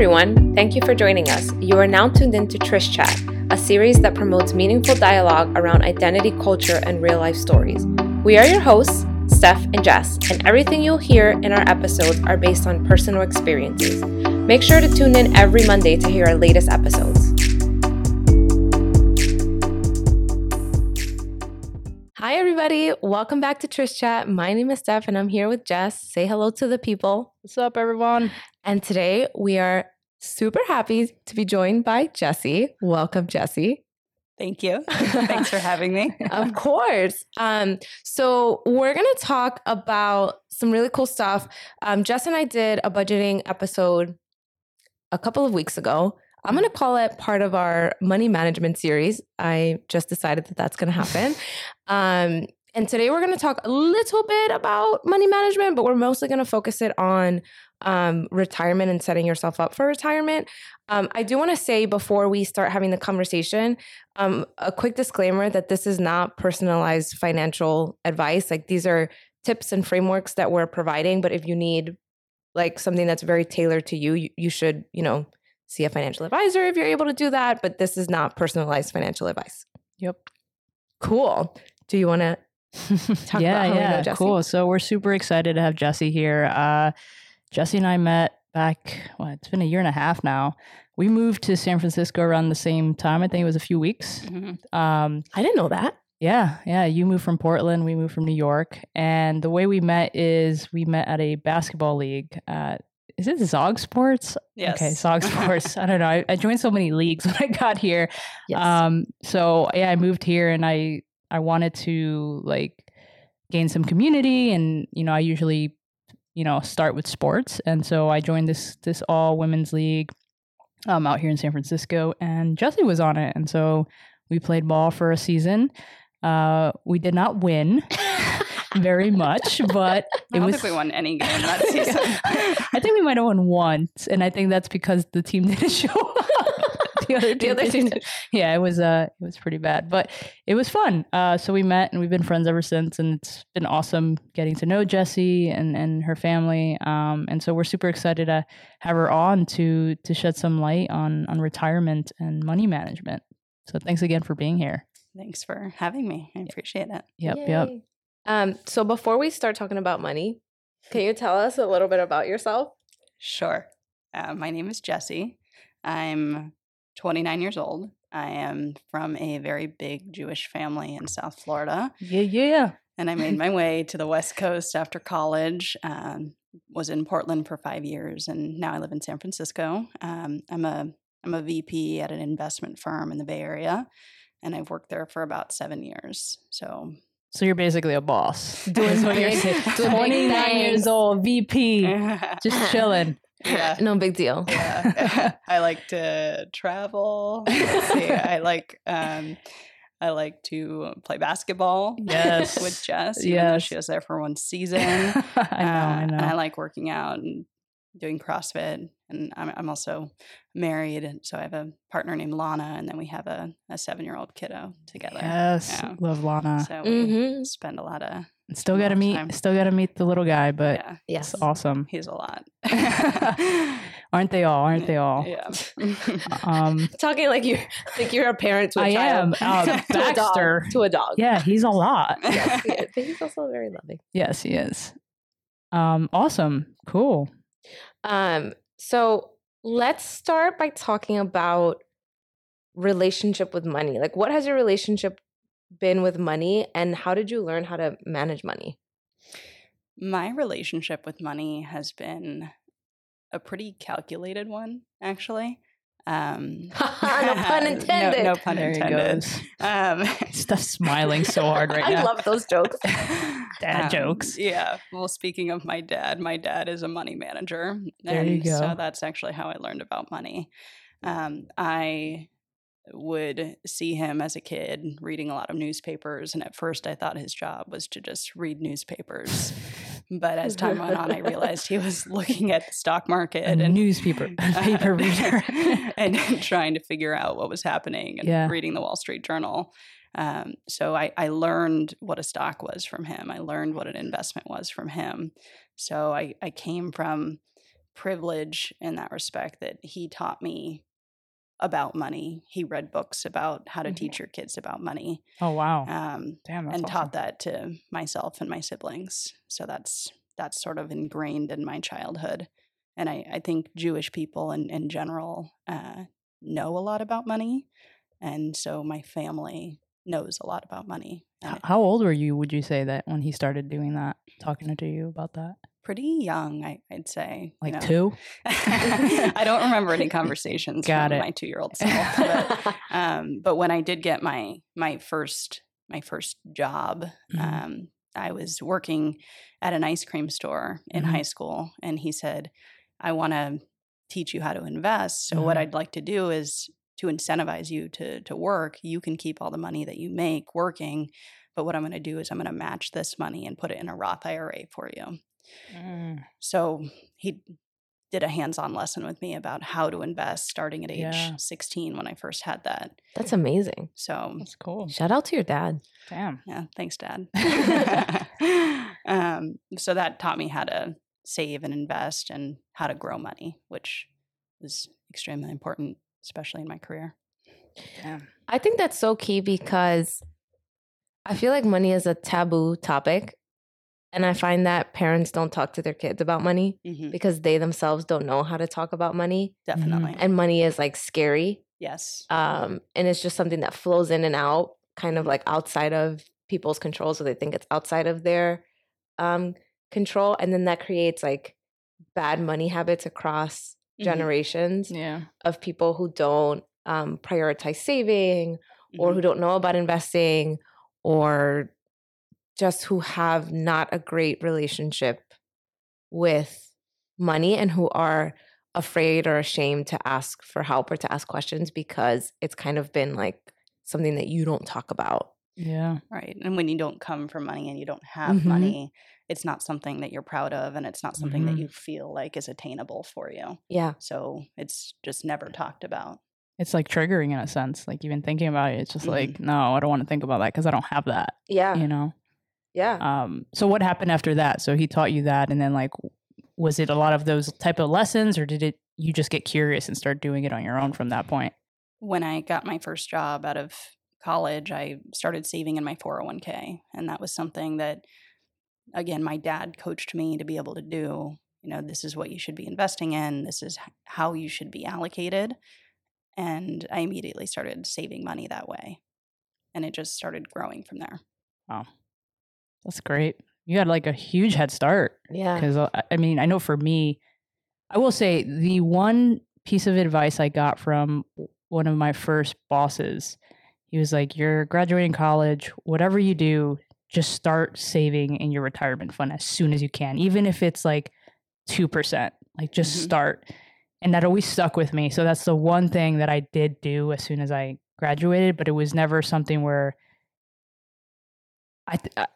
everyone. Thank you for joining us. You are now tuned in to Trish Chat, a series that promotes meaningful dialogue around identity, culture, and real life stories. We are your hosts, Steph and Jess, and everything you'll hear in our episodes are based on personal experiences. Make sure to tune in every Monday to hear our latest episodes. Hi, everybody. Welcome back to Trish Chat. My name is Steph, and I'm here with Jess. Say hello to the people. What's up, everyone? And today we are super happy to be joined by Jesse. Welcome, Jesse. Thank you. Thanks for having me. of course. Um, so we're gonna talk about some really cool stuff. Um, Jess and I did a budgeting episode a couple of weeks ago. I'm going to call it part of our money management series. I just decided that that's going to happen. um, and today we're going to talk a little bit about money management, but we're mostly going to focus it on um, retirement and setting yourself up for retirement. Um, I do want to say before we start having the conversation, um, a quick disclaimer that this is not personalized financial advice. Like these are tips and frameworks that we're providing, but if you need like something that's very tailored to you, you, you should, you know, see a financial advisor if you're able to do that. But this is not personalized financial advice. Yep. Cool. Do you want to talk yeah, about yeah, Jessie? Cool. So we're super excited to have Jesse here. Uh, Jessie and I met back, well, it's been a year and a half now. We moved to San Francisco around the same time. I think it was a few weeks. Mm-hmm. Um, I didn't know that. Yeah, yeah. You moved from Portland, we moved from New York. And the way we met is we met at a basketball league. At, is it Zog Sports? Yes. Okay, Zog Sports. I don't know. I, I, joined so many leagues when I got here. Yes. Um, so yeah, I moved here and I I wanted to like gain some community and you know, I usually you know start with sports and so i joined this this all women's league um, out here in san francisco and Jesse was on it and so we played ball for a season uh, we did not win very much, but I don't was, think we won any game that season. I think we might have won once, and I think that's because the team didn't show up the other the other team. Yeah, it was uh it was pretty bad, but it was fun. Uh, so we met and we've been friends ever since, and it's been awesome getting to know Jessie and and her family. Um, and so we're super excited to have her on to to shed some light on on retirement and money management. So thanks again for being here. Thanks for having me. I appreciate it. Yep, Yay. yep. Um, so before we start talking about money, can you tell us a little bit about yourself? Sure. Uh, my name is Jesse. I'm 29 years old. I am from a very big Jewish family in South Florida. Yeah, yeah. And I made my way to the West Coast after college. Um, was in Portland for five years, and now I live in San Francisco. Um, I'm a I'm a VP at an investment firm in the Bay Area, and I've worked there for about seven years. So so you're basically a boss. Doing what you're 29 years old, VP, just chilling. Yeah. No big deal. Yeah. I like to travel. I like um I like to play basketball. Yes. with Jess. Yes. She was there for one season. I know, uh, I know. And I like working out and doing CrossFit. And I'm, I'm also married. And so I have a partner named Lana. And then we have a, a seven year old kiddo together. Yes. Yeah. Love Lana. So we mm-hmm. spend a lot of Still got to meet, time. still got to meet the little guy, but yeah. yes, awesome. He's a lot. aren't they all? Aren't they all? Yeah. um, talking like you, like you're a parent to a I child. am. Uh, to Baxter a dog, to a dog. Yeah, he's a lot. yes, he but he's also very loving. Yes, he is. Um, awesome. Cool. Um, so let's start by talking about relationship with money. Like, what has your relationship been with money and how did you learn how to manage money? My relationship with money has been a pretty calculated one, actually. Um, no pun intended. No, no pun there intended. Um, Steph smiling so hard right now. I love those jokes. dad um, jokes. Yeah. Well, speaking of my dad, my dad is a money manager. There and you go. So that's actually how I learned about money. Um, I would see him as a kid reading a lot of newspapers. And at first, I thought his job was to just read newspapers. But as time went on, I realized he was looking at the stock market a and newspaper paper reader and trying to figure out what was happening and yeah. reading the Wall Street Journal. Um, so I, I learned what a stock was from him. I learned what an investment was from him. So I, I came from privilege in that respect that he taught me about money. He read books about how to Mhm. teach your kids about money. Oh wow. Um, Damn, that's and awesome. taught that to myself and my siblings. So that's that's sort of ingrained in my childhood. And I, I think Jewish people in, in general uh, know a lot about money. And so my family knows a lot about money. And H- it- How old were you? Would you say that when he started doing that, talking to you about that? Pretty young, I, I'd say. you Like know. two? I don't remember any conversations Got it. my two year old self. But, um, but when I did get my my first my first job, Mhm. um, I was working at an ice cream store in Mhm. high school, and he said, "I want to teach you how to invest. So what Mhm. I'd like to do is to incentivize you to to work. You can keep all the money that you make working." But what I'm going to do is I'm going to match this money and put it in a Roth IRA for you. Mm, So he did a hands-on lesson with me about how to invest starting at age Yeah. 16 when I first had that. That's amazing. So that's cool. Shout out to your dad. Damn. yeah, thanks, Dad. um, so that taught me how to save and invest and how to grow money, which is extremely important, especially in my career. Damn. I think that's so key because I feel like money is a taboo topic. And I find that parents don't talk to their kids about money Mhm, because they themselves don't know how to talk about money. Definitely. And money is like scary. yes. Um, and it's just something that flows in and out, kind of like outside of people's control. So they think it's outside of their um, control. And then that creates like bad money habits across Mhm, generations Yeah. of people who don't um, prioritize saving or mhm. who don't know about investing or just who have not a great relationship with money and who are afraid or ashamed to ask for help or to ask questions because it's kind of been like something that you don't talk about. Yeah. Right. And when you don't come from money and you don't have Mhm. money, it's not something that you're proud of and it's not something Mhm. that you feel like is attainable for you. Yeah. So it's just never talked about. It's like triggering in a sense. Like even thinking about it, it's just Mhm. like, no, I don't want to think about that because I don't have that. Yeah. You know? Yeah. Um, so what happened after that? So he taught you that and then like was it a lot of those type of lessons or did it you just get curious and start doing it on your own from that point? When I got my first job out of college, I started saving in my 401k. And that was something that, again, my dad coached me to be able to do. You know, this is what you should be investing in, this is how you should be allocated. And I immediately started saving money that way. And it just started growing from there. That's great. You had like a huge head start. yeah. because I mean, I know for me, I will say the one piece of advice I got from one of my first bosses, he was like, "You're graduating college. Whatever you do, just start saving in your retirement fund as soon as you can, even if it's like two percent. Like, just Mhm. start." And that always stuck with me. So that's the one thing that I did do as soon as I graduated, but it was never something where I. Th- I-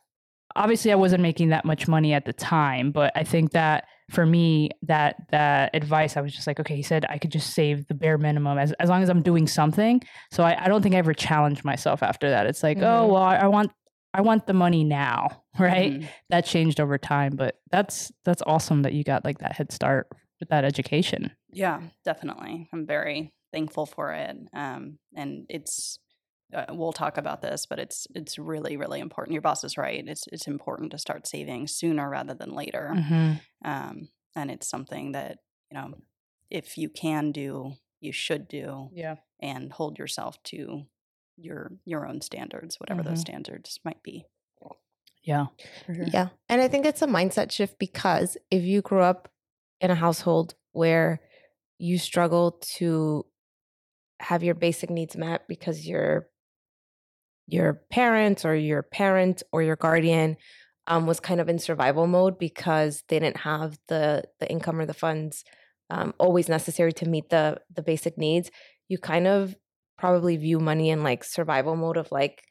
obviously I wasn't making that much money at the time, but I think that for me, that that advice, I was just like, okay, he said I could just save the bare minimum as as long as I'm doing something. So I, I don't think I ever challenged myself after that. It's like, oh Mhm. well, I, I want I want the money now, right? Mhm. That changed over time, but that's that's awesome that you got like that head start with that education. Yeah, definitely. I'm very thankful for it. Um, and it's uh, we'll talk about this, but it's it's really really important. Your boss is right. It's it's important to start saving sooner rather than later. Mhm. Um, and it's something that you know, if you can do, you should do, Yeah. and hold yourself to your your own standards, whatever those Mhm. standards might be. Yeah. sure. Yeah. And I think it's a mindset shift because if you grew up in a household where you struggle to have your basic needs met because your your parents or your parent or your guardian um, was kind of in survival mode because they didn't have the the income or the funds um, always necessary to meet the the basic needs. You kind of probably view money in like survival mode of like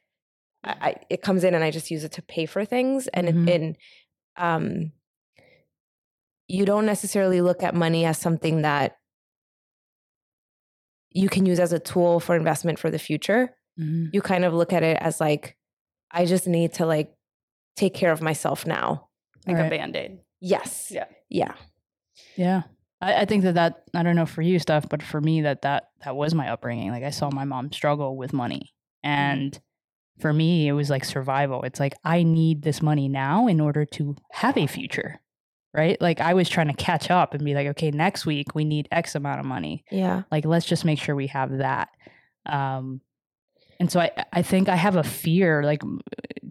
I, I it comes in and I just use it to pay for things and Mhm. it, and um you don't necessarily look at money as something that you can use as a tool for investment for the future Mhm. you kind of look at it as like I just need to like take care of myself now Like Right. a band aid. yes Yeah. yeah Yeah. I, I think that that I don't know for you Steph, but for me that that that was my upbringing. Like I saw my mom struggle with money, Mm-hmm. and for me it was like survival. It's like I need this money now in order to have a future, right? Like I was trying to catch up and be like, okay, next week we need X amount of money. Yeah. Like let's just make sure we have that. Um, and so I I think I have a fear like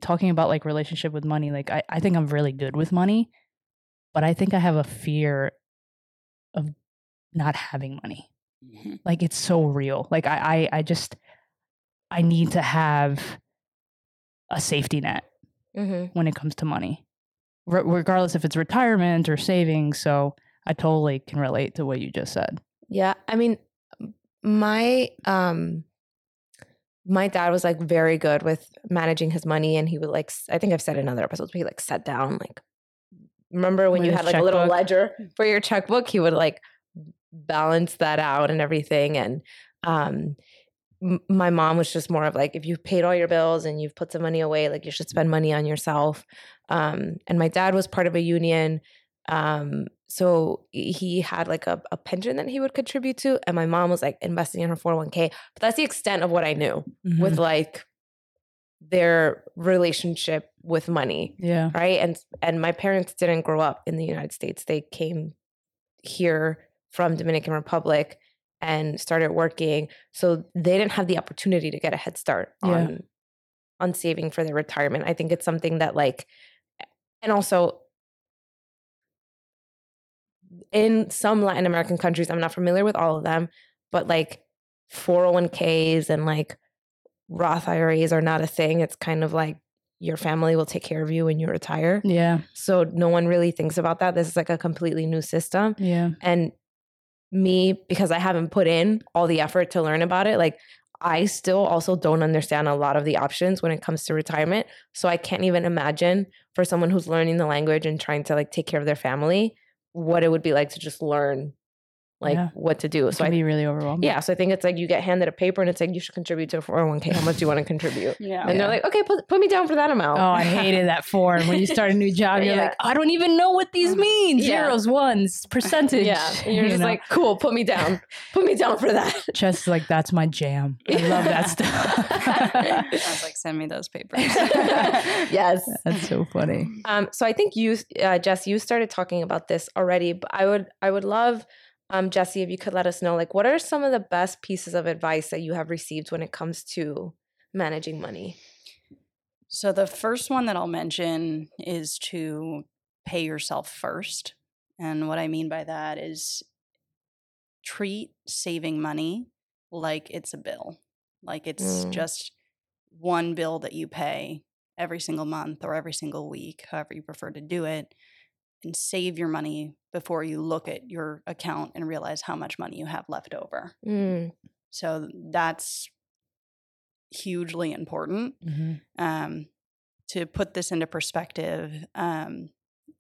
talking about like relationship with money. Like I I think I'm really good with money, but I think I have a fear of not having money. Mhm. Like it's so real. Like I I, I just I need to have a safety net Mm-hmm. when it comes to money, R- regardless if it's retirement or savings. So I totally can relate to what you just said. Yeah, I mean, my um, my dad was like very good with managing his money, and he would like i think I've said in other episodes, but he like sat down like. Remember when you had like a little ledger for your checkbook? He would like balance that out and everything, and um, m- my mom was just more of like if you've paid all your bills and you've put some money away, like you should spend money on yourself. Um, and my dad was part of a union. Um, so he had like a, a pension that he would contribute to, and my mom was like investing in her 401k. But that's the extent of what I knew with mm-hmm. like their relationship with money, yeah. right? And and my parents didn't grow up in the United States. They came here from Dominican Republic and started working. So they didn't have the opportunity to get a head start Yeah. on on saving for their retirement. I think it's something that like and also in some Latin American countries, I'm not familiar with all of them, but like 401ks and like Roth IRAs are not a thing. It's kind of like your family will take care of you when you retire. Yeah. So no one really thinks about that. This is like a completely new system. Yeah. And me, because I haven't put in all the effort to learn about it, like I still also don't understand a lot of the options when it comes to retirement. So I can't even imagine for someone who's learning the language and trying to like take care of their family, what it would be like to just learn like Yeah. what to do. It So can I be really overwhelmed. yeah, so I think it's like you get handed a paper and it's like you should contribute to a 401k. How much do you want to contribute? Yeah. And Yeah. they're like, okay, put, put me down for that amount. Oh, I hated that form when you start a new job. You're Yeah. like, I don't even know what these mean. Yeah. Zeros, ones, percentage. Yeah. And you're you just know? like, cool, put me down. Put me down for that. Chess is like, that's my jam. I love that stuff. I was like, send me those papers. yes. that's so funny. Um, so I think you, uh, Jess, you started talking about this already, but I would, I would love, um, Jesse, if you could let us know, like, what are some of the best pieces of advice that you have received when it comes to managing money? So the first one that I'll mention is to pay yourself first. And what I mean by that is treat saving money like it's a bill. Like it's Mm. just one bill that you pay every single month or every single week, however you prefer to do it, and save your money before you look at your account and realize how much money you have left over. Mm, So that's hugely important um, to put this into perspective, um,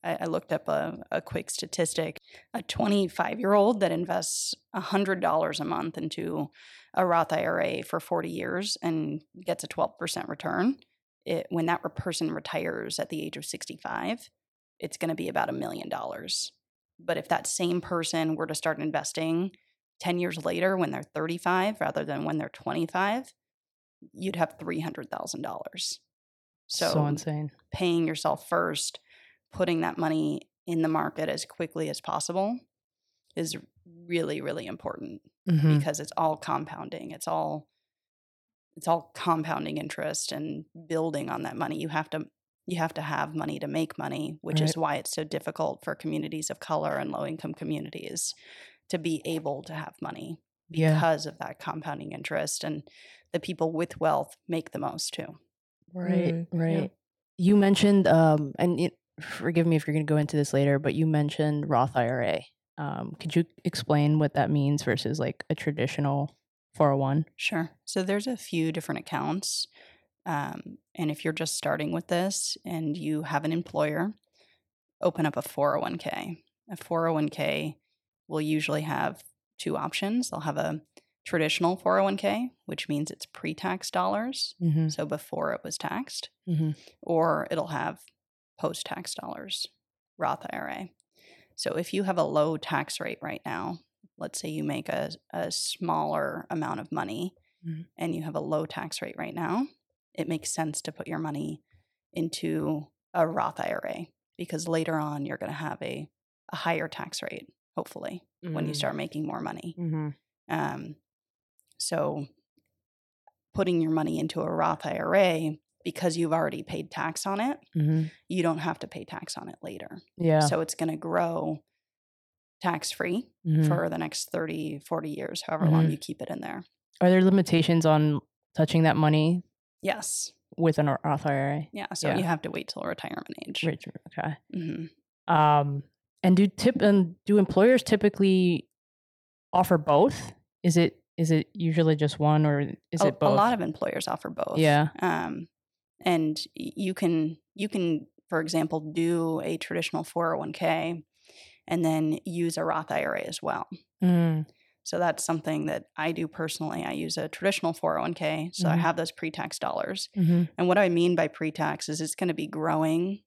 I, I looked up a, a quick statistic. A 25 year old that invests $100 a month into a Roth IRA for 40 years and gets a 12% return, it, when that person retires at the age of 65, it's going to be about a million dollars. But if that same person were to start investing 10 years later when they're 35 rather than when they're 25, you'd have $300,000. So, So, insane. paying yourself first, putting that money in the market as quickly as possible is really, really important Mhm. because it's all compounding. It's all it's all compounding interest and building on that money. You have to you have to have money to make money, which is why it's so difficult for communities of color and low income communities to be able to have money Yeah. because of that compounding interest and the people with wealth make the most too. Right, Mm, right. yeah. You mentioned, um, and it, forgive me if you're going to go into this later, but you mentioned Roth IRA. Um, could you explain what that means versus like a traditional 401? Sure. So there's a few different accounts. Um, and if you're just starting with this and you have an employer, open up a 401k. A 401k will usually have two options. They'll have a traditional 401k, which means it's pre tax dollars. Mm-hmm. So before it was taxed, Mm-hmm. or it'll have post tax dollars, Roth IRA. So if you have a low tax rate right now, let's say you make a, a smaller amount of money Mhm. and you have a low tax rate right now, it makes sense to put your money into a Roth IRA because later on you're going to have a, a higher tax rate, hopefully, when you Mm. start making more money. Mhm. Um, so putting your money into a Roth IRA because you've already paid tax on it, Mhm. you don't have to pay tax on it later. Yeah. So it's going to grow tax free Mhm. for the next 30, 40 years, however long Mhm. you keep it in there. Are there limitations on touching that money Yes. with an Roth IRA? Yeah. So Yeah. you have to wait till retirement age. Okay. hmm Um, and do tip and do employers typically offer both? Is it is it usually just one or is a, it both? a lot of employers offer both. Yeah. Um, and you can you can, for example, do a traditional 401k and then use a Roth IRA as well. Mm, So that's something that I do personally. I use a traditional 401k, so I Mhm. have those pre-tax dollars. mhm. And what I mean by pre-tax is it's going to be growing,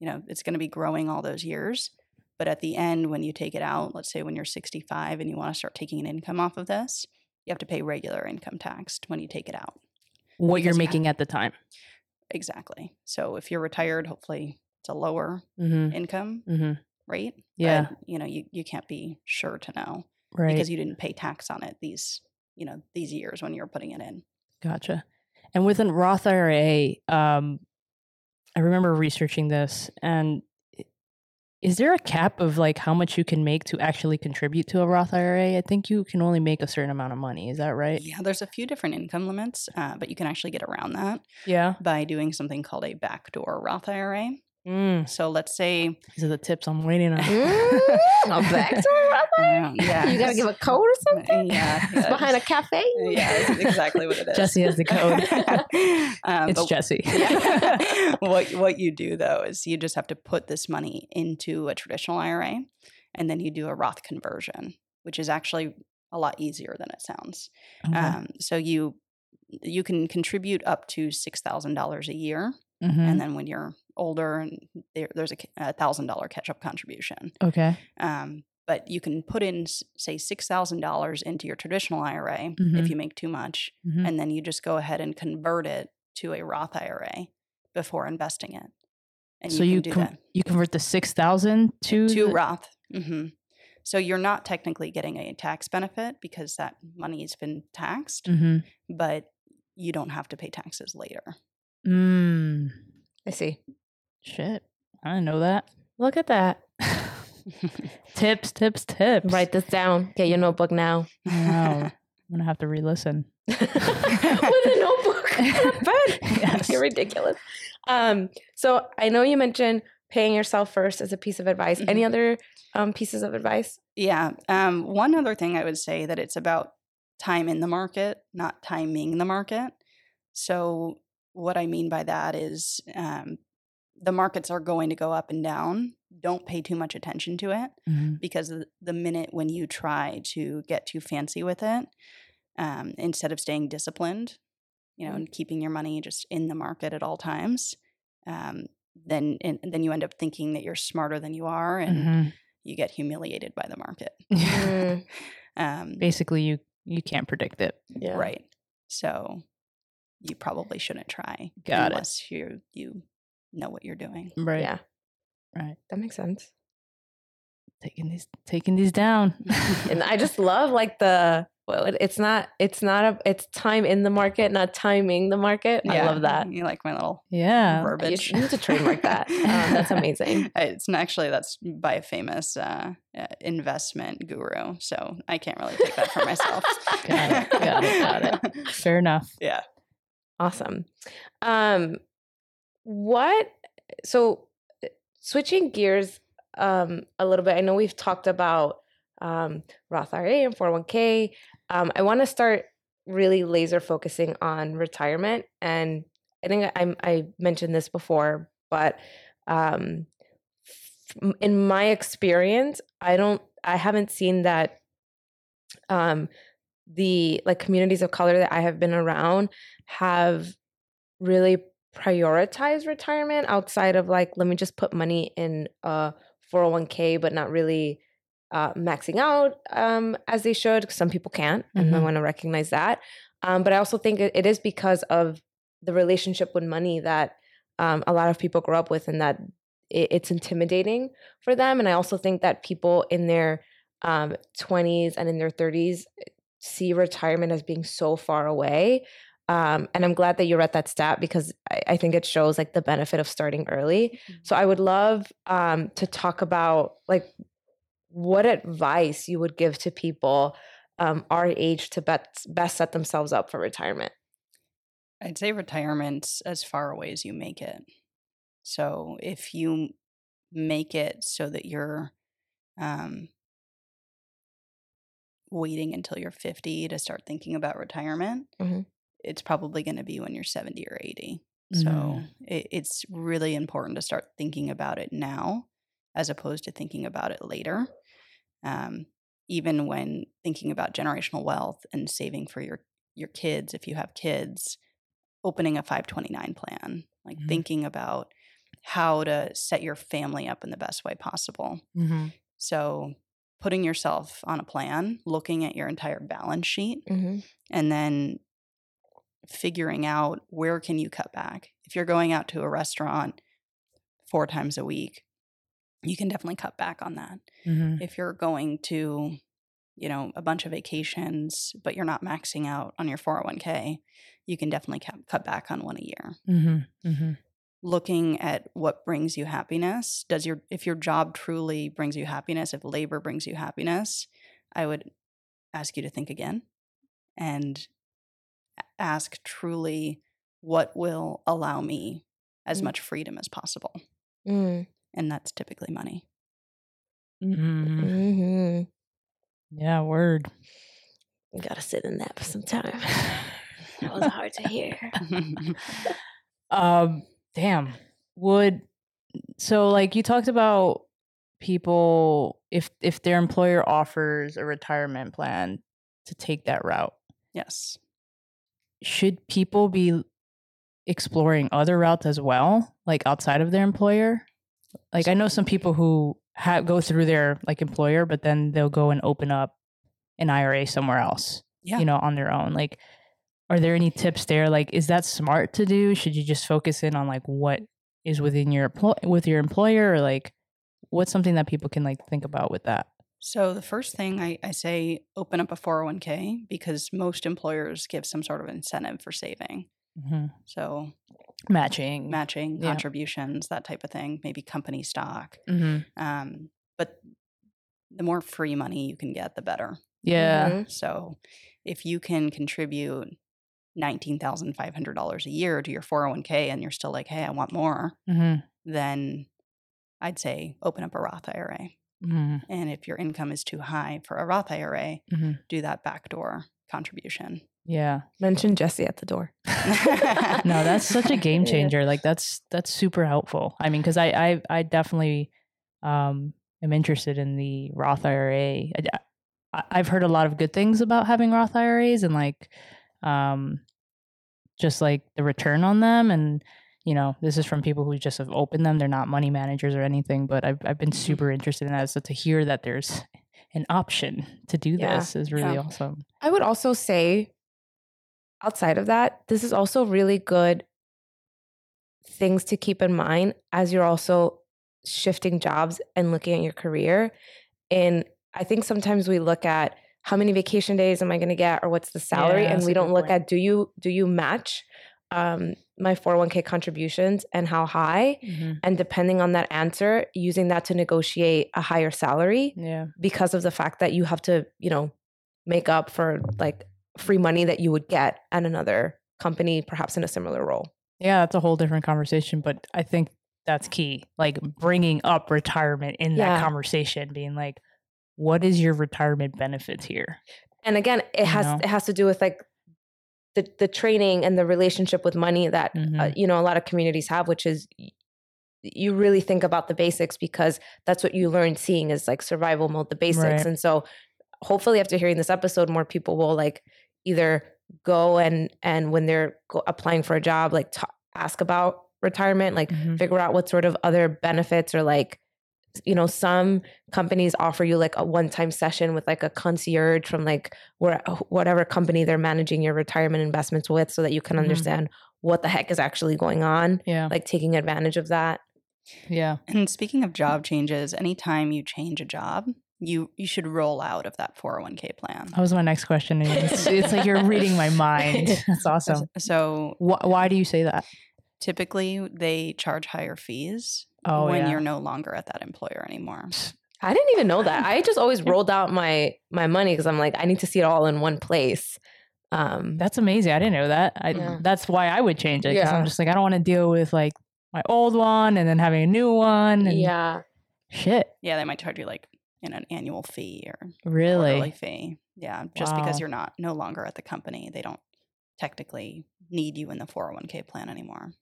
you know, it's going to be growing all those years. But at the end, when you take it out, let's say when you're 65 and you want to start taking an income off of this, you have to pay regular income tax when you take it out. What you're Because making at the time. Exactly. So if you're retired, hopefully it's a lower Mm-hmm. income Mm-hmm. rate. Yeah. But, you know, you, you can't be sure to know Right. because you didn't pay tax on it these, you know, these years when you're putting it in. Gotcha. And with a Roth IRA, um, I remember researching this, and is there a cap of like how much you can make to actually contribute to a Roth IRA? I think you can only make a certain amount of money. Is that right? Yeah, there's a few different income limits, uh, but you can actually get around that Yeah. by doing something called a backdoor Roth IRA. Mm. So let's say, These are the tips I'm waiting on. A backdoor Roth yeah, You gotta give a code or something? Yeah, It's behind a cafe? Yeah, that's exactly what it is. Jesse has the code. um, it's but- Jesse. yeah. what what you do though is you just have to put this money into a traditional IRA, and then you do a Roth conversion, which is actually a lot easier than it sounds. Okay. Um, so you you can contribute up to six thousand dollars a year, Mhm. and then when you're older, and there, there's a a thousand dollar catch up contribution. okay. Um, but you can put in say six thousand dollars into your traditional IRA Mhm. if you make too much, Mhm. and then you just go ahead and convert it to a Roth IRA before investing it. And so you you can do con- that you convert the six thousand to to the- Roth. hmm So you're not technically getting a tax benefit because that money has been taxed, Mhm. but you don't have to pay taxes later. Mm. I see. Shit, I didn't know that. Look at that. tips, tips, tips. Write this down. Get your notebook now. Wow. I'm gonna have to re-listen. With a notebook. on a bed. Yes. You're ridiculous. Um, so I know you mentioned paying yourself first as a piece of advice. Mm-hmm. Any other um, pieces of advice? Yeah. Um, one other thing I would say that it's about time in the market, not timing the market. So what I mean by that is um, the markets are going to go up and down. Don't pay too much attention to it Mhm. because the- minute when you try to get too fancy with it, um, instead of staying disciplined, you know, and keeping your money just in the market at all times, um, then and, then you end up thinking that you're smarter than you are, and Mhm. you get humiliated by the market. Um, Basically, you you can't predict it. yeah. Right. So you probably shouldn't try Got it. unless you you know what you're doing. Right. Yeah. Right. That makes sense. Taking these taking these down. And I just love like the well, it, it's not it's not a it's time in the market, not timing the market. I love that. You like my little yeah. You verbiage. you need to trademark that. Um, that's amazing. It's actually that's by a famous uh, uh, investment guru, so I can't really take that for myself. Got it, got it, got it. Fair enough. Yeah. Awesome. Um, what? So, switching gears um, a little bit. I know we've talked about um, Roth IRA and 401k. Um, I want to start really laser focusing on retirement, and I think I, I mentioned this before, but um, in my experience, I don't, I haven't seen that um, the like communities of color that I have been around have really prioritized retirement outside of like let me just put money in a 401k but not really uh, maxing out um, as they should. Some people can't, and mm-hmm. I want to recognize that. Um, but I also think it, it is because of the relationship with money that um, a lot of people grow up with, and that it, it's intimidating for them. And I also think that people in their um, 20s and in their 30s see retirement as being so far away. Um, and I'm glad that you read that stat because I, I, think it shows like the benefit of starting early. Mm-hmm. So I would love um, to talk about like what advice you would give to people um, our age to best, best set themselves up for retirement. I'd say retirement's as far away as you make it. So if you make it so that you're um, waiting until you're 50 to start thinking about retirement, mm-hmm. It's probably going to be when you're 70 or 80. Mm-hmm. So it, it's really important to start thinking about it now as opposed to thinking about it later. Um, even when thinking about generational wealth and saving for your your kids if you have kids opening a 529 plan like mm-hmm. thinking about how to set your family up in the best way possible mm-hmm. so putting yourself on a plan, looking at your entire balance sheet, mm-hmm. and then figuring out where can you cut back. If you're going out to a restaurant four times a week, you can definitely cut back on that. Mm-hmm. If you're going to, you know, a bunch of vacations, but you're not maxing out on your 401k, you can definitely cut back on one a year. Mm-hmm. mm-hmm looking at what brings you happiness does your if your job truly brings you happiness if labor brings you happiness i would ask you to think again and ask truly what will allow me as mm. much freedom as possible mm. and that's typically money mm-hmm. Mm-hmm. yeah word you gotta sit in that for some time that was hard to hear um Damn. Would so like you talked about people if if their employer offers a retirement plan to take that route. Yes. Should people be exploring other routes as well, like outside of their employer? Like I know some people who have go through their like employer, but then they'll go and open up an IRA somewhere else. Yeah. You know, on their own. Like are there any tips there like is that smart to do should you just focus in on like what is within your with your employer or like what's something that people can like think about with that so the first thing I, I say open up a 401k because most employers give some sort of incentive for saving mm-hmm. so matching matching yeah. contributions that type of thing maybe company stock mm-hmm. um, but the more free money you can get the better yeah mm-hmm. so if you can contribute $19,500 a year to your 401k and you're still like, hey, I want more, mm-hmm. then I'd say open up a Roth IRA. Mm-hmm. And if your income is too high for a Roth IRA, mm-hmm. do that backdoor contribution. Yeah. Mention Jesse at the door. no, that's such a game changer. Yeah. Like that's that's super helpful. I mean, because I, I I definitely um am interested in the Roth IRA. I, I've heard a lot of good things about having Roth IRAs and like um, just like the return on them. And, you know, this is from people who just have opened them. They're not money managers or anything, but I've, I've been mm-hmm. super interested in that. So to hear that there's an option to do yeah. this is really yeah. awesome. I would also say, outside of that, this is also really good things to keep in mind as you're also shifting jobs and looking at your career. And I think sometimes we look at how many vacation days am I going to get or what's the salary yeah, and we don't look point. at do you do you match um, my 401k contributions and how high mm-hmm. and depending on that answer using that to negotiate a higher salary yeah because of the fact that you have to you know make up for like free money that you would get at another company perhaps in a similar role yeah that's a whole different conversation but i think that's key like bringing up retirement in yeah. that conversation being like what is your retirement benefits here? And again, it you has know? it has to do with like the the training and the relationship with money that uh, mm-hmm. uh, you know a lot of communities have, which is you really think about the basics because that's what you learn seeing is like survival mode, the basics. Right. And so hopefully after hearing this episode, more people will like either go and and when they're go- applying for a job, like t- ask about retirement, like mm-hmm. figure out what sort of other benefits or like you know, some companies offer you like a one-time session with like a concierge from like where whatever company they're managing your retirement investments with so that you can mm-hmm. understand what the heck is actually going on. Yeah. Like taking advantage of that. Yeah. And speaking of job changes, anytime you change a job, you you should roll out of that 401k plan. That was my next question. It's, it's like you're reading my mind. That's awesome. So, why, why do you say that? Typically, they charge higher fees oh, when yeah. you're no longer at that employer anymore. I didn't even know that. I just always rolled out my my money because I'm like, I need to see it all in one place. Um, that's amazing. I didn't know that. I, yeah. That's why I would change it because yeah. I'm just like, I don't want to deal with like my old one and then having a new one. And yeah. Shit. Yeah, they might charge you like in an annual fee or really quarterly fee. Yeah, just wow. because you're not no longer at the company, they don't technically need you in the 401k plan anymore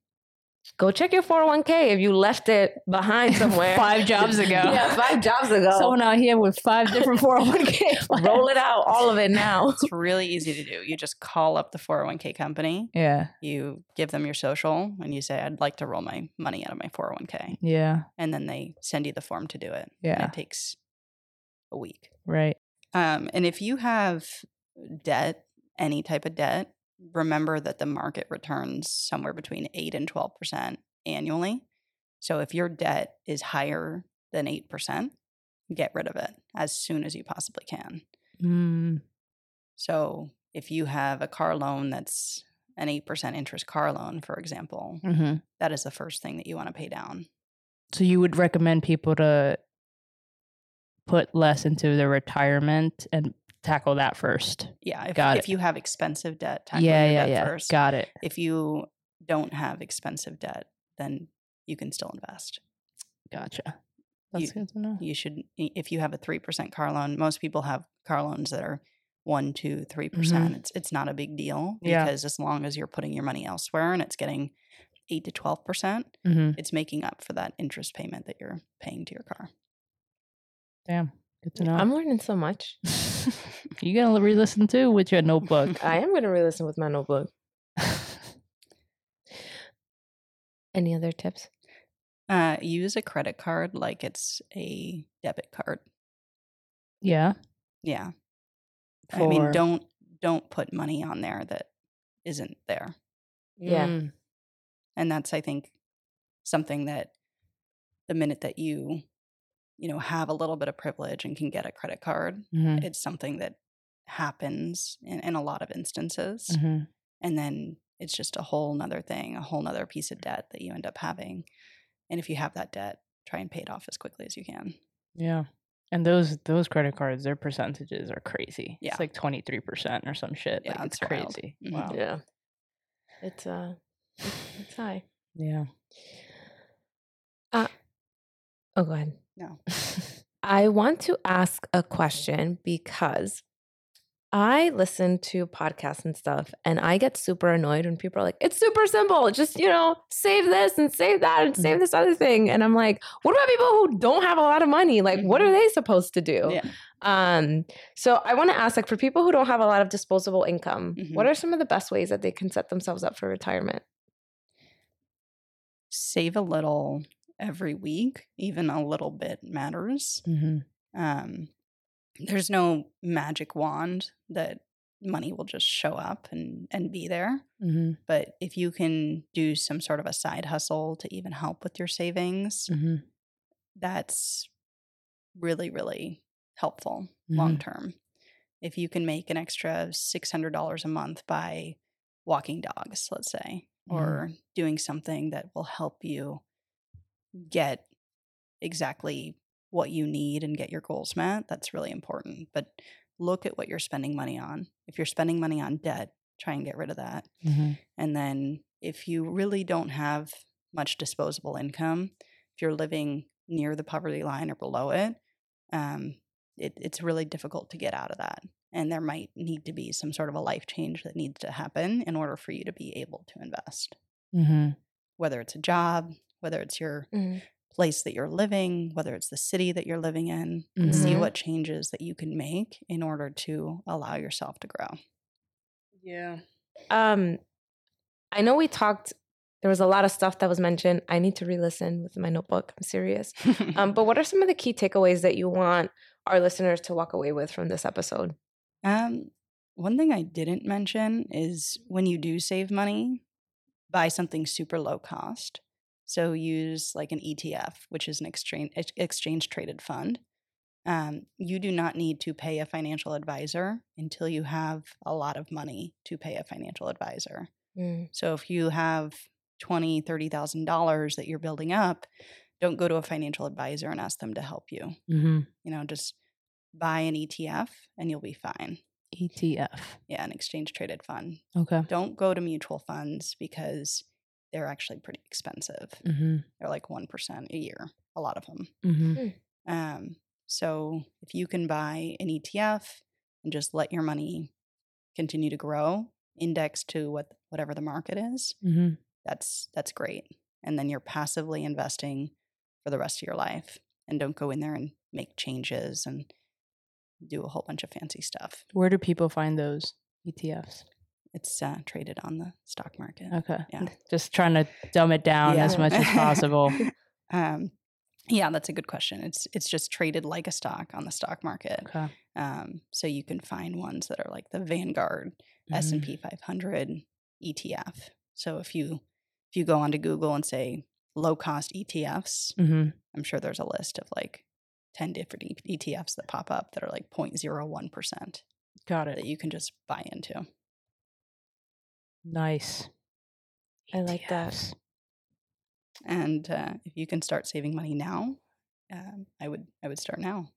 go check your 401k if you left it behind somewhere five jobs ago. yeah, five jobs ago. Someone out here with five different 401k. Roll it out, all of it now. It's really easy to do. You just call up the 401k company. Yeah. You give them your social and you say, I'd like to roll my money out of my 401k. Yeah. And then they send you the form to do it. Yeah. And it takes a week. Right. Um, and if you have debt, any type of debt, remember that the market returns somewhere between 8 and 12% annually. So if your debt is higher than 8%, get rid of it as soon as you possibly can. Mm. So if you have a car loan that's an 8% interest car loan, for example, mm-hmm. that is the first thing that you want to pay down. So you would recommend people to put less into their retirement and tackle that first. Yeah. If, Got if it. you have expensive debt, tackle yeah, yeah, yeah. first. Got it. If you don't have expensive debt, then you can still invest. Gotcha. That's you, good to know. You should, if you have a 3% car loan, most people have car loans that are one, two, three percent. Mm-hmm. It's it's not a big deal because yeah. as long as you're putting your money elsewhere and it's getting eight to twelve percent, mm-hmm. it's making up for that interest payment that you're paying to your car. Damn. Good to know. I'm learning so much. You're gonna re-listen too with your notebook? I am gonna re-listen with my notebook. Any other tips? Uh, use a credit card like it's a debit card. Yeah. Yeah. For... I mean, don't don't put money on there that isn't there. Yeah. Mm. And that's I think something that the minute that you you know have a little bit of privilege and can get a credit card mm-hmm. it's something that happens in, in a lot of instances mm-hmm. and then it's just a whole nother thing a whole nother piece of debt that you end up having and if you have that debt try and pay it off as quickly as you can yeah and those those credit cards their percentages are crazy yeah. it's like 23% or some shit yeah, like it's crazy mm-hmm. wow yeah it's uh it's high yeah uh oh go ahead no. I want to ask a question because I listen to podcasts and stuff and I get super annoyed when people are like, it's super simple. Just, you know, save this and save that and save mm-hmm. this other thing. And I'm like, what about people who don't have a lot of money? Like, what are mm-hmm. they supposed to do? Yeah. Um, so I want to ask, like, for people who don't have a lot of disposable income, mm-hmm. what are some of the best ways that they can set themselves up for retirement? Save a little every week, even a little bit matters. Mm-hmm. Um, there's no magic wand that money will just show up and and be there. Mm-hmm. But if you can do some sort of a side hustle to even help with your savings, mm-hmm. that's really really helpful mm-hmm. long term. If you can make an extra six hundred dollars a month by walking dogs, let's say, mm-hmm. or doing something that will help you get exactly what you need and get your goals met, that's really important. But look at what you're spending money on. If you're spending money on debt, try and get rid of that. Mm-hmm. And then if you really don't have much disposable income, if you're living near the poverty line or below it, um, it, it's really difficult to get out of that. And there might need to be some sort of a life change that needs to happen in order for you to be able to invest. Mm-hmm. Whether it's a job, whether it's your mm. place that you're living, whether it's the city that you're living in, mm-hmm. and see what changes that you can make in order to allow yourself to grow. Yeah. Um I know we talked there was a lot of stuff that was mentioned. I need to re-listen with my notebook. I'm serious. um, but what are some of the key takeaways that you want our listeners to walk away with from this episode? Um, one thing I didn't mention is when you do save money, buy something super low cost. So use like an ETF, which is an exchange exchange traded fund. Um, you do not need to pay a financial advisor until you have a lot of money to pay a financial advisor. Mm. So if you have twenty, thirty thousand dollars that you're building up, don't go to a financial advisor and ask them to help you. Mm-hmm. You know, just buy an ETF and you'll be fine. ETF. Yeah, an exchange traded fund. Okay. Don't go to mutual funds because they're actually pretty expensive. Mm-hmm. They're like 1% a year, a lot of them. Mm-hmm. Hmm. Um, so if you can buy an ETF and just let your money continue to grow, index to what whatever the market is, mm-hmm. that's that's great. And then you're passively investing for the rest of your life. And don't go in there and make changes and do a whole bunch of fancy stuff. Where do people find those ETFs? It's uh, traded on the stock market. Okay. Yeah. Just trying to dumb it down yeah. as much as possible. um, yeah, that's a good question. It's it's just traded like a stock on the stock market. Okay. Um, so you can find ones that are like the Vanguard. S and P 500 ETF. So if you if you go onto Google and say low cost ETFs, mm-hmm. I'm sure there's a list of like 10 different ETFs that pop up that are like 0.01%. Got it. That you can just buy into. Nice. ETFs. I like that. And uh, if you can start saving money now, um, I would I would start now.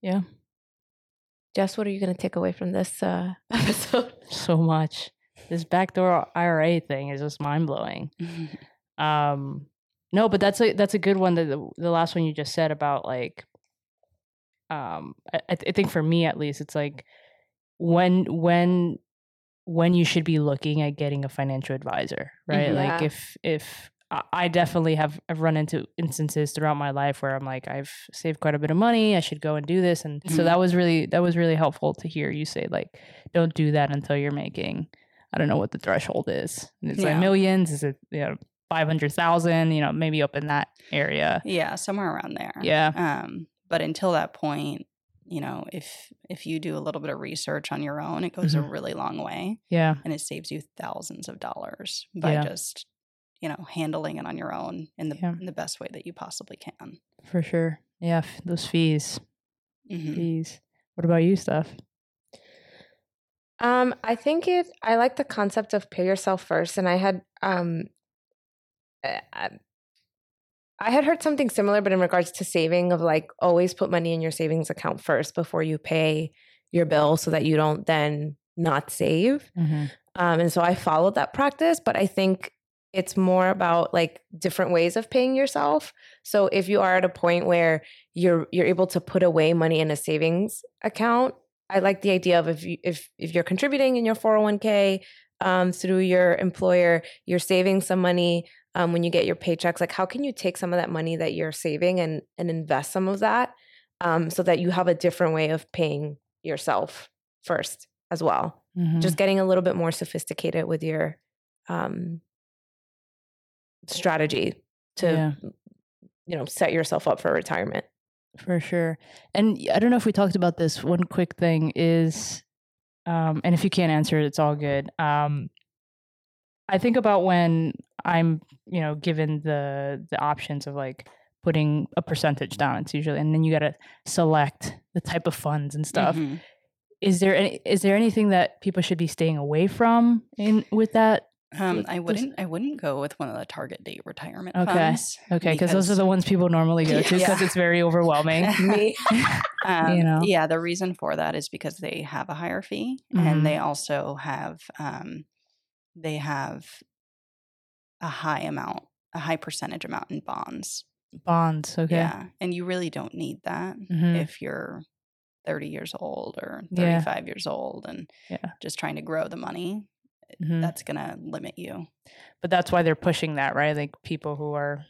Yeah. Jess, what are you going to take away from this uh, episode? So much. This backdoor IRA thing is just mind blowing. um, no, but that's a that's a good one. The the last one you just said about like, um, I, I think for me at least, it's like when when when you should be looking at getting a financial advisor, right? Mm-hmm. Like if if I definitely have I've run into instances throughout my life where I'm like I've saved quite a bit of money. I should go and do this, and mm-hmm. so that was really that was really helpful to hear you say like don't do that until you're making I don't know what the threshold is. It's yeah. like millions. Is it you know 500,000, you know, maybe up in that area. Yeah, somewhere around there. Yeah. Um, but until that point, you know, if if you do a little bit of research on your own, it goes mm-hmm. a really long way. Yeah. And it saves you thousands of dollars by yeah. just, you know, handling it on your own in the yeah. in the best way that you possibly can. For sure. Yeah, those fees. Mm-hmm. Fees. What about you, Steph? Um, I think it. I like the concept of pay yourself first, and I had um Eh, I had heard something similar, but in regards to saving, of like always put money in your savings account first before you pay your bill so that you don't then not save. Mm-hmm. Um, and so I followed that practice, but I think it's more about like different ways of paying yourself. So if you are at a point where you're you're able to put away money in a savings account, I like the idea of if you, if if you're contributing in your 401k um, through your employer, you're saving some money um, when you get your paychecks like how can you take some of that money that you're saving and and invest some of that um, so that you have a different way of paying yourself first as well? Mm-hmm. just getting a little bit more sophisticated with your um, strategy to yeah. you know set yourself up for retirement. For sure. And i don't know if we talked about this. One quick thing is um, and if you can't answer it it's all good. Um, I think about when I'm, you know, given the the options of like putting a percentage down. It's usually, and then you got to select the type of funds and stuff. Mm-hmm. Is there any, is there anything that people should be staying away from in with that? Um, I wouldn't. I wouldn't go with one of the target date retirement okay. funds. Okay, because those are the ones people normally go to because yeah. it's very overwhelming. Me, um, you know. Yeah, the reason for that is because they have a higher fee, mm-hmm. and they also have um, they have a high amount, a high percentage amount in bonds. Bonds, okay. Yeah. And you really don't need that mm-hmm. if you're 30 years old or 35 yeah. years old and yeah. just trying to grow the money. Mm-hmm. That's going to limit you. But that's why they're pushing that, right? Like people who are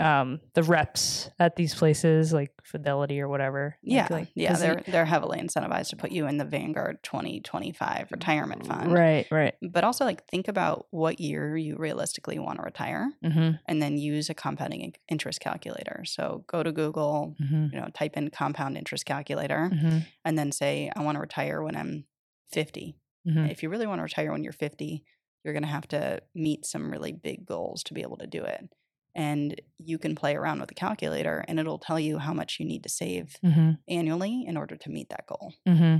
um the reps at these places like Fidelity or whatever. Yeah, like, yeah, they're they're heavily incentivized to put you in the Vanguard 2025 retirement fund. Right, right. But also like think about what year you realistically want to retire Mm-hmm, and then use a compounding interest calculator. So go to Google, mm-hmm, you know, type in compound interest calculator mm-hmm, and then say I want to retire when I'm 50. mm-hmm. If you really want to retire when you're 50, you're going to have to meet some really big goals to be able to do it. And you can play around with the calculator and it'll tell you how much you need to save Mm-hmm, annually in order to meet that goal. mm-hmm.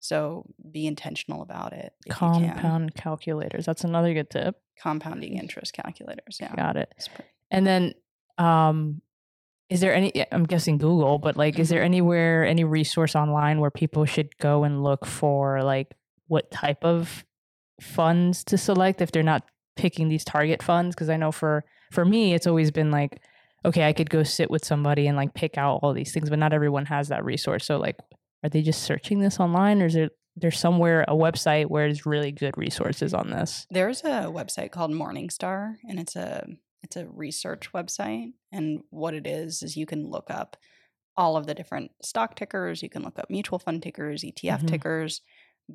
So be intentional about it. if you can. Compound calculators. That's another good tip. Compounding interest calculators. Yeah. Got it. Pretty- And then, um, is there any? I'm guessing Google, but like, is Mm-hmm. there anywhere, any resource online where people should go and look for like what type of funds to select if they're not picking these target funds? Because I know for for me, it's always been like, okay, I could go sit with somebody and like pick out all these things, but not everyone has that resource. So like, are they just searching this online, or is there there's somewhere a website where there's really good resources on this? There's a website called Morningstar, and it's a it's a research website. And what it is is you can look up all of the different stock tickers. You can look up mutual fund tickers, ETF Mhm. tickers,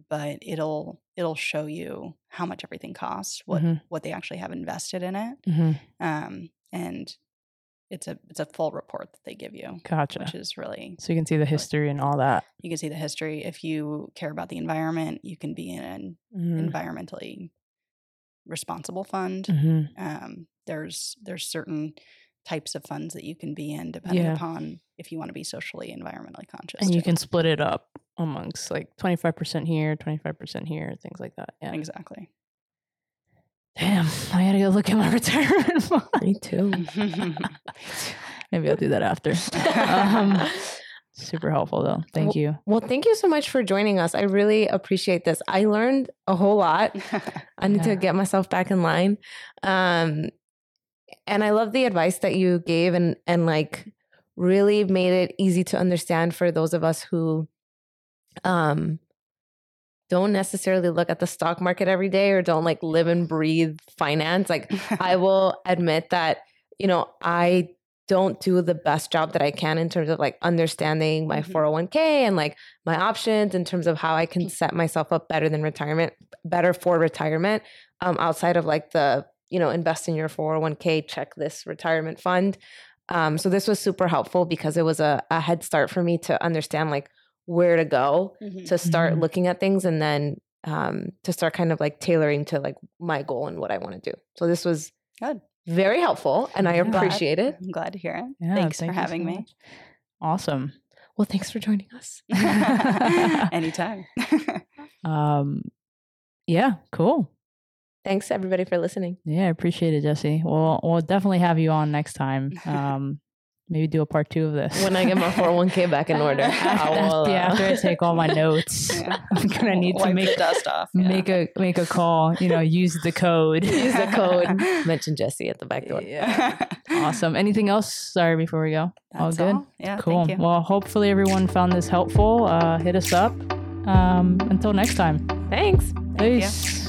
but it'll it'll show you how much everything costs, what Mhm. what they actually have invested in it, Mm-hmm. um, and it's a it's a full report that they give you, Gotcha. which is really So you can see the history and all that. you can see the history. If you care about the environment, you can be in an Mm-hmm. environmentally responsible fund. Mm-hmm. Um, there's there's certain types of funds that you can be in depending Yeah. upon if you want to be socially environmentally conscious. And you can split it up amongst like 25% here, 25% here, things like that. Yeah. exactly. Damn, I gotta go look at my retirement fund. Me too. Maybe I'll do that after. um, super helpful though. Thank you. Well, thank you so much for joining us. I really appreciate this. I learned a whole lot. I need Yeah. to get myself back in line. Um, and I love the advice that you gave and and like really made it easy to understand for those of us who um don't necessarily look at the stock market every day or don't like live and breathe finance. Like I will admit that, you know, I don't do the best job that I can in terms of like understanding my Mhm. 401k and like my options in terms of how I can set myself up better than retirement, better for retirement, um, outside of like the, you know, invest in your 401k, check this retirement fund. Um, so this was super helpful because it was a, a head start for me to understand like where to go Mhm. to start Mhm. looking at things and then um, to start kind of like tailoring to like my goal and what I want to do. So this was Good. very helpful and I Yeah. appreciate it. I'm glad to hear it. Yeah, Thanks thank for having so me. much. Awesome. Well, thanks for joining us. Anytime. Um, yeah, cool. Thanks everybody for listening. Yeah, I appreciate it, Jesse. We'll we'll definitely have you on next time. Um, maybe do a part two of this When I get my 401k back in order, I will, yeah, uh, after I take all my notes, Yeah. I'm gonna need to make dust off. yeah. make a make a call. You know, use the code. use the code. Mention Jesse at the back door. Yeah. Awesome. Anything else? Sorry, before we go. all good. all. Yeah. cool. Thank you. Well, hopefully everyone found this helpful. Uh, hit us up. Um, until next time. Thanks. Thank you. Peace.